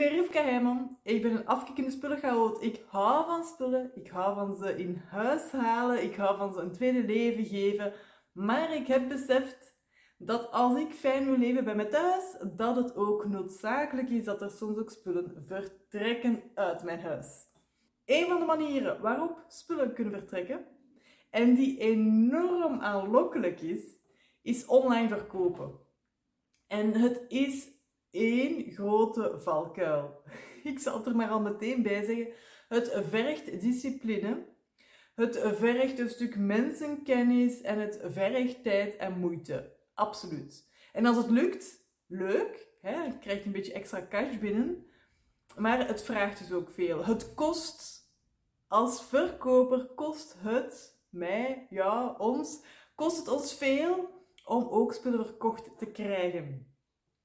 ben Rivka Heijman. Ik ben een afkikkende spullenchaot. Ik hou van spullen. Ik hou van ze in huis halen. Ik hou van ze een tweede leven geven. Maar ik heb beseft dat als ik fijn wil leven bij me thuis, dat het ook noodzakelijk is dat er soms ook spullen vertrekken uit mijn huis. Een van de manieren waarop spullen kunnen vertrekken, en die enorm aanlokkelijk is, is online verkopen. En het is één grote valkuil. Ik zal het er maar al meteen bij zeggen. Het vergt discipline. Het vergt een stuk mensenkennis en het vergt tijd en moeite. Absoluut. En als het lukt, leuk. Hè? Je krijgt een beetje extra cash binnen. Maar het vraagt dus ook veel. Het kost, als verkoper kost het mij, ja, ons, kost het ons veel om ook spullen verkocht te krijgen.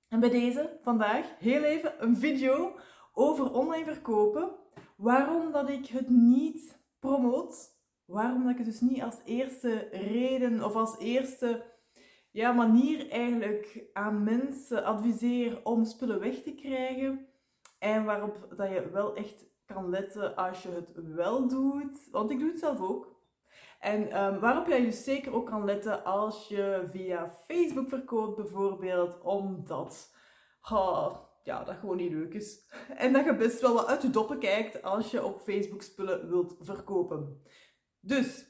En bij deze vandaag heel even een video over online verkopen. Waarom dat ik het niet promoot. Waarom dat ik het dus niet als eerste reden of als eerste ja, manier eigenlijk aan mensen adviseer om spullen weg te krijgen. En waarop dat je wel echt kan letten als je het wel doet. Want ik doe het zelf ook. En um, waarop jij dus zeker ook kan letten als je via Facebook verkoopt bijvoorbeeld, omdat ja, dat gewoon niet leuk is. En dat je best wel wat uit je doppen kijkt als je op Facebook spullen wilt verkopen. Dus,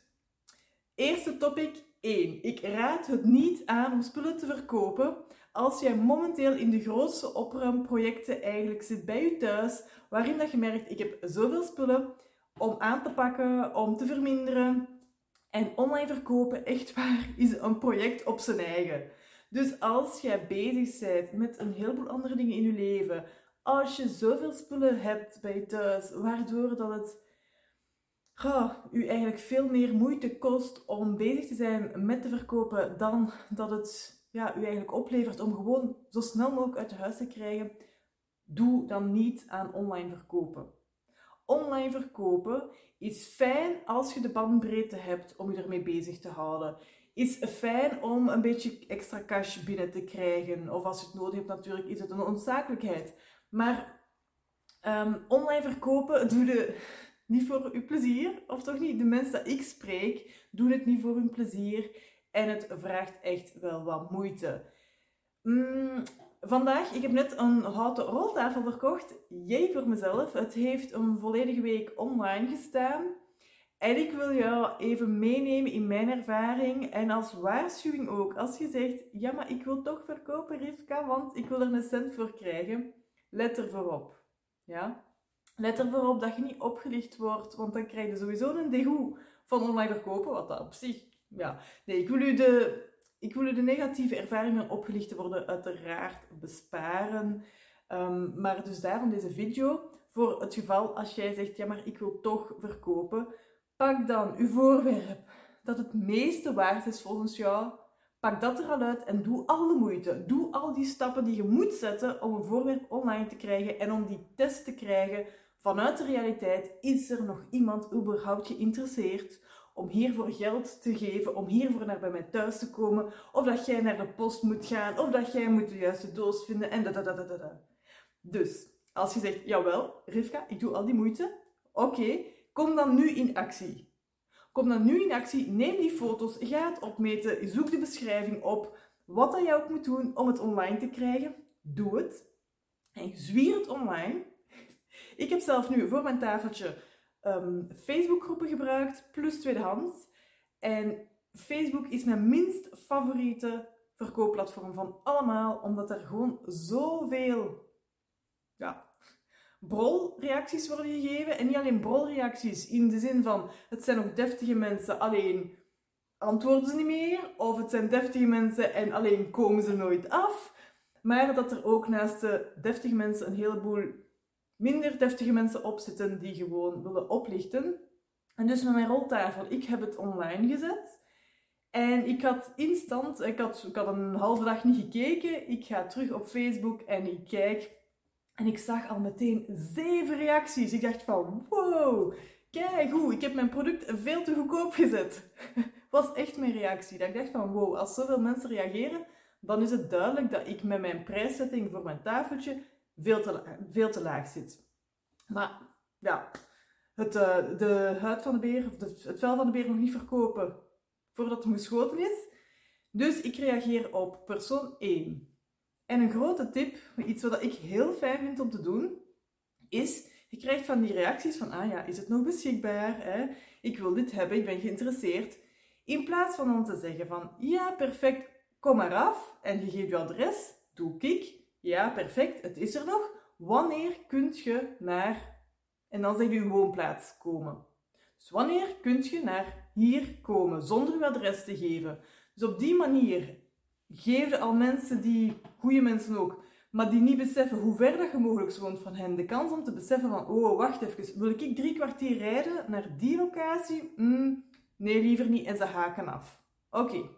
eerste topic 1. Ik raad het niet aan om spullen te verkopen als jij momenteel in de grootste opruimprojecten eigenlijk zit bij je thuis, waarin dat je merkt, ik heb zoveel spullen om aan te pakken, om te verminderen, en online verkopen, echt waar, is een project op zijn eigen. Dus als jij bezig bent met een heleboel andere dingen in je leven, als je zoveel spullen hebt bij je thuis, waardoor dat het ja, u eigenlijk veel meer moeite kost om bezig te zijn met te verkopen dan dat het ja, u eigenlijk oplevert om gewoon zo snel mogelijk uit huis te krijgen, doe dan niet aan online verkopen. Online verkopen is fijn als je de bandbreedte hebt om je ermee bezig te houden. Is fijn om een beetje extra cash binnen te krijgen. Of als je het nodig hebt natuurlijk, is het een onzakelijkheid. Maar ehm, online verkopen doe je niet voor je plezier. Of toch niet? De mensen dat ik spreek, doen het niet voor hun plezier. En het vraagt echt wel wat moeite. Mm, Vandaag, ik heb net een houten roltafel verkocht. Jee voor mezelf. Het heeft een volledige week online gestaan. En ik wil jou even meenemen in mijn ervaring en als waarschuwing ook. Als je zegt, ja maar ik wil toch verkopen Rivka, want ik wil er een cent voor krijgen. Let ervoor op. Ja? Let ervoor op dat je niet opgelicht wordt, want dan krijg je sowieso een degoe van online verkopen, wat dat op zich... Ja, nee, ik wil u de ik wil u de negatieve ervaringen opgelicht te worden uiteraard besparen. Um, maar dus daarom deze video. Voor het geval als jij zegt, ja maar ik wil toch verkopen. Pak dan uw voorwerp dat het meeste waard is volgens jou. Pak dat er al uit en doe al de moeite. Doe al die stappen die je moet zetten om een voorwerp online te krijgen en om die test te krijgen vanuit de realiteit. Is er nog iemand überhaupt geïnteresseerd? Om hiervoor geld te geven, om hiervoor naar bij mij thuis te komen, of dat jij naar de post moet gaan, of dat jij moet de juiste doos vinden en da da da da da. Dus, als je zegt, jawel, Rivka, ik doe al die moeite, oké, kom dan nu in actie. Kom dan nu in actie, neem die foto's, ga het opmeten, zoek de beschrijving op, wat dat jij ook moet doen om het online te krijgen, doe het. En zwier het online. Ik heb zelf nu voor mijn tafeltje um, Facebookgroepen gebruikt, plus tweedehands. En Facebook is mijn minst favoriete verkoopplatform van allemaal, omdat er gewoon zoveel ja, brolreacties worden gegeven. En niet alleen brolreacties in de zin van het zijn ook deftige mensen, alleen antwoorden ze niet meer. Of het zijn deftige mensen en alleen komen ze nooit af. Maar dat er ook naast de deftige mensen een heleboel minder deftige mensen opzitten die gewoon willen oplichten. En dus met mijn roltafel, ik heb het online gezet. En ik had instant, ik had, ik had een halve dag niet gekeken. Ik ga terug op Facebook en ik kijk. En ik zag al meteen zeven reacties. Ik dacht van, wow, kijk hoe, ik heb mijn product veel te goedkoop gezet. was echt mijn reactie. Dat ik dacht van, wow, als zoveel mensen reageren, dan is het duidelijk dat ik met mijn prijszetting voor mijn tafeltje veel te, te laag zit. Maar ja, het, uh, de huid van de beer, of het vel van de beer nog niet verkopen voordat het geschoten is. Dus ik reageer op persoon 1. En een grote tip, iets wat ik heel fijn vind om te doen, is, je krijgt van die reacties van, ah ja, is het nog beschikbaar? Hè? Ik wil dit hebben, ik ben geïnteresseerd. In plaats van dan te zeggen van, ja, perfect, kom maar af en je geeft je adres, doe ik. Ja, perfect, het is er nog. Wanneer kunt je naar, en dan zeg je woonplaats komen. Dus wanneer kunt je naar hier komen, zonder je adres te geven. Dus op die manier je al mensen die, goede mensen ook, maar die niet beseffen hoe ver dat je mogelijk woont van hen, de kans om te beseffen van, oh, wacht even, wil ik drie kwartier rijden naar die locatie? Mm, nee, liever niet, en ze haken af. Oké,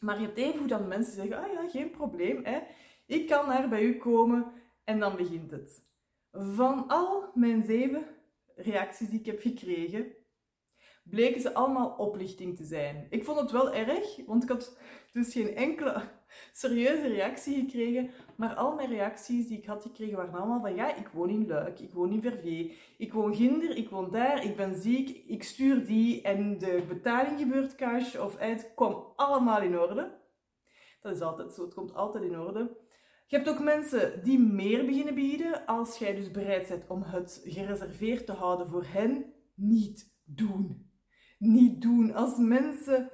maar je hebt even hoe dan mensen zeggen, ah ja, geen probleem, hè. Ik kan naar bij u komen, en dan begint het. Van al mijn zeven reacties die ik heb gekregen, bleken ze allemaal oplichting te zijn. Ik vond het wel erg, want ik had dus geen enkele serieuze reactie gekregen, maar al mijn reacties die ik had gekregen waren allemaal van ja, ik woon in Luik, ik woon in Verviers, ik woon ginder, ik woon daar, ik ben ziek, ik stuur die en de betaling gebeurt cash of het kwam allemaal in orde. Dat is altijd zo, het komt altijd in orde. Je hebt ook mensen die meer beginnen bieden als jij dus bereid bent om het gereserveerd te houden voor hen. Niet doen niet doen. Als mensen...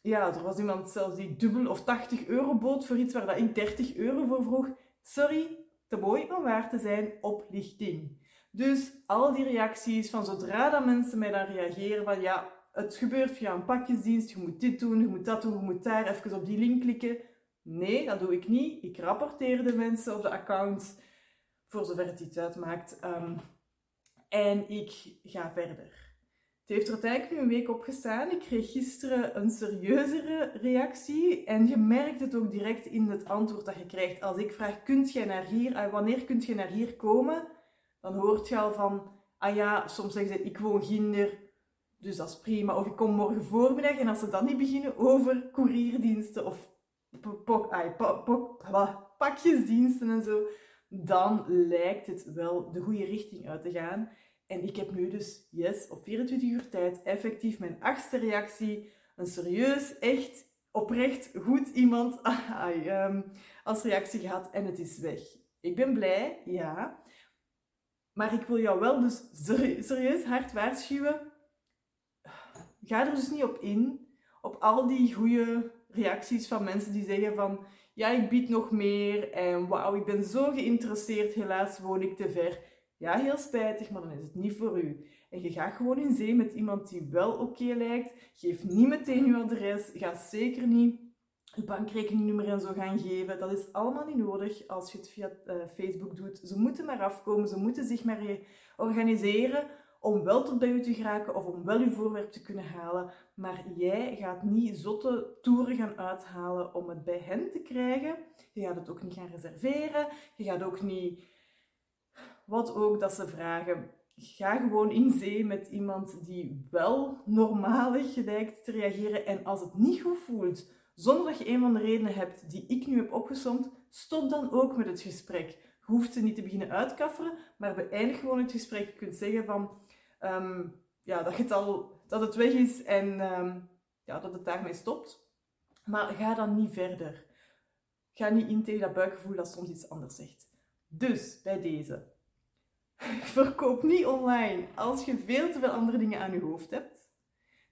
Ja, er was iemand zelfs die dubbel of 80 euro bood voor iets waar dat ik 30 euro voor vroeg. Sorry, te mooi om waar te zijn, oplichting. Dus al die reacties van zodra dat mensen mij dan reageren van ja, het gebeurt via een pakjesdienst, je moet dit doen, je moet dat doen, je moet daar even op die link klikken. Nee, dat doe ik niet. Ik rapporteer de mensen op de accounts, voor zover het iets uitmaakt. Um, en ik ga verder. Het heeft er uiteindelijk nu een week op gestaan. Ik kreeg gisteren een serieuzere reactie. En je merkt het ook direct in het antwoord dat je krijgt. Als ik vraag, kunt jij naar hier, uh, wanneer kunt je naar hier komen? Dan hoort je al van, ah ja, soms zeggen ze, ik woon ginder, dus dat is prima. Of ik kom morgen voormiddag. En als ze dan niet beginnen over courierdiensten of pakjesdiensten en zo, dan lijkt het wel de goede richting uit te gaan. En ik heb nu dus, yes, op 24 uur tijd effectief mijn achtste reactie. Een serieus, echt, oprecht goed iemand um, als reactie gehad en het is weg. Ik ben blij, ja. Maar ik wil jou wel dus serieus hard waarschuwen. Ga er dus niet op in. Op al die goede reacties van mensen die zeggen van... Ja, ik bied nog meer en wauw, ik ben zo geïnteresseerd. Helaas woon ik te ver. Ja, heel spijtig, maar dan is het niet voor u. En je gaat gewoon in zee met iemand die wel oké lijkt. Geef niet meteen uw adres. Ga zeker niet uw bankrekeningnummer en zo gaan geven. Dat is allemaal niet nodig als je het via uh, Facebook doet. Ze moeten maar afkomen. Ze moeten zich maar organiseren om wel tot bij u te geraken of om wel uw voorwerp te kunnen halen. Maar jij gaat niet zotte toeren gaan uithalen om het bij hen te krijgen. Je gaat het ook niet gaan reserveren. Je gaat ook niet wat ook dat ze vragen. Ga gewoon in zee met iemand die wel normalig lijkt te reageren. En als het niet goed voelt, zonder dat je een van de redenen hebt die ik nu heb opgesomd, stop dan ook met het gesprek. Hoeft ze niet te beginnen uitkafferen, maar beëindig gewoon het gesprek. Je kunt zeggen van, ehm, ja, dat, het al, dat het weg is en ehm, ja, dat het daarmee stopt. Maar ga dan niet verder. Ga niet in tegen dat buikgevoel dat soms iets anders zegt. Dus, bij deze. Verkoop niet online als je veel te veel andere dingen aan je hoofd hebt.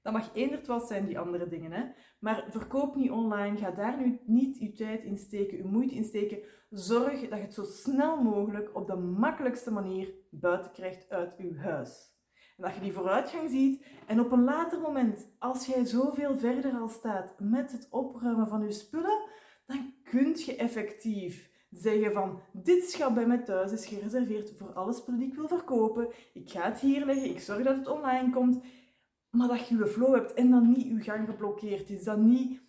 Dat mag eenderd wat zijn, die andere dingen. Hè? Maar verkoop niet online. Ga daar nu niet je tijd in steken, je moeite in steken. Zorg dat je het zo snel mogelijk op de makkelijkste manier buiten krijgt uit je huis. En dat je die vooruitgang ziet. En op een later moment, als jij zoveel verder al staat met het opruimen van je spullen, dan kun je effectief zeggen van dit schat bij mij thuis is gereserveerd voor alle spullen die ik wil verkopen. Ik ga het hier leggen, ik zorg dat het online komt. Maar dat je je flow hebt en dan niet je gang geblokkeerd is. Dat niet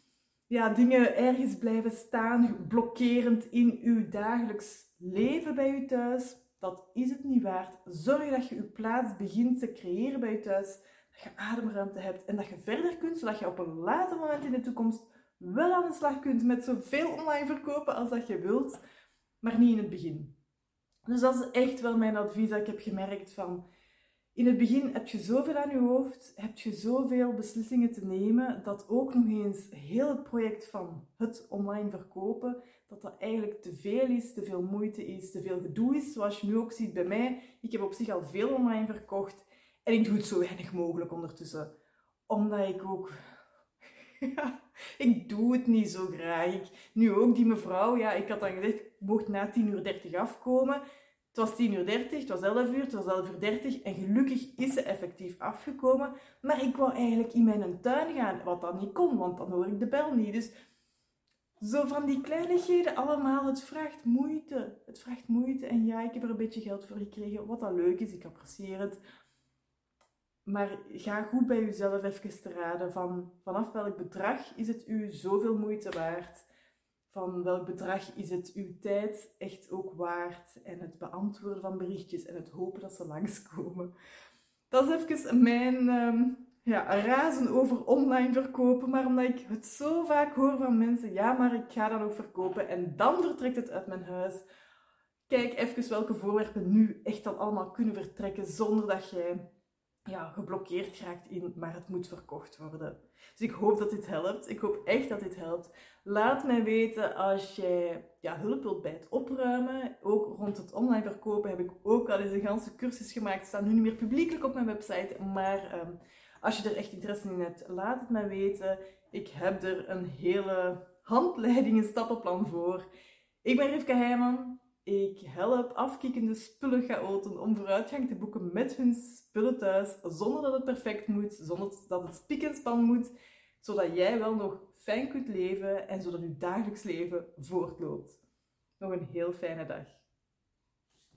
ja, dingen ergens blijven staan, blokkerend in je dagelijks leven bij je thuis. Dat is het niet waard. Zorg dat je je plaats begint te creëren bij je thuis. Dat je ademruimte hebt en dat je verder kunt, zodat je op een later moment in de toekomst wel aan de slag kunt met zoveel online verkopen als dat je wilt, maar niet in het begin. Dus dat is echt wel mijn advies dat ik heb gemerkt van... In het begin heb je zoveel aan je hoofd, heb je zoveel beslissingen te nemen, dat ook nog eens heel het project van het online verkopen, dat dat eigenlijk te veel is, te veel moeite is, te veel gedoe is. Zoals je nu ook ziet bij mij, ik heb op zich al veel online verkocht en ik doe het zo weinig mogelijk ondertussen. Omdat ik ook ja, ik doe het niet zo graag. Nu ook, die mevrouw, ja, ik had dan gezegd, ik mocht na 10 uur 30 afkomen. Het was 10 uur 30, het was 11 uur, het was 11 uur 30 en gelukkig is ze effectief afgekomen. Maar ik wou eigenlijk in mijn tuin gaan, wat dan niet kon, want dan hoor ik de bel niet. Dus zo van die kleinigheden allemaal, het vraagt moeite. Het vraagt moeite en ja, ik heb er een beetje geld voor gekregen, wat dan leuk is, ik apprecieer het. Maar ga goed bij jezelf even te raden van vanaf welk bedrag is het u zoveel moeite waard? Van welk bedrag is het uw tijd echt ook waard? En het beantwoorden van berichtjes en het hopen dat ze langskomen. Dat is even mijn um, ja, razen over online verkopen. Maar omdat ik het zo vaak hoor van mensen, ja, maar ik ga dan ook verkopen en dan vertrekt het uit mijn huis. Kijk even welke voorwerpen nu echt al allemaal kunnen vertrekken zonder dat jij ja, geblokkeerd raakt in, maar het moet verkocht worden. Dus ik hoop dat dit helpt. Ik hoop echt dat dit helpt. Laat mij weten als jij ja, hulp wilt bij het opruimen. Ook rond het online verkopen heb ik ook al eens een ganse cursus gemaakt. Het staat nu niet meer publiekelijk op mijn website, maar ehm, als je er echt interesse in hebt, laat het mij weten. Ik heb er een hele handleiding, een stappenplan voor. Ik ben Rivka Heijman. Ik help afkikkende spullenchaoten om vooruitgang te boeken met hun spullen thuis, zonder dat het perfect moet, zonder dat het spik en span moet, zodat jij wel nog fijn kunt leven en zodat je dagelijks leven voortloopt. Nog een heel fijne dag.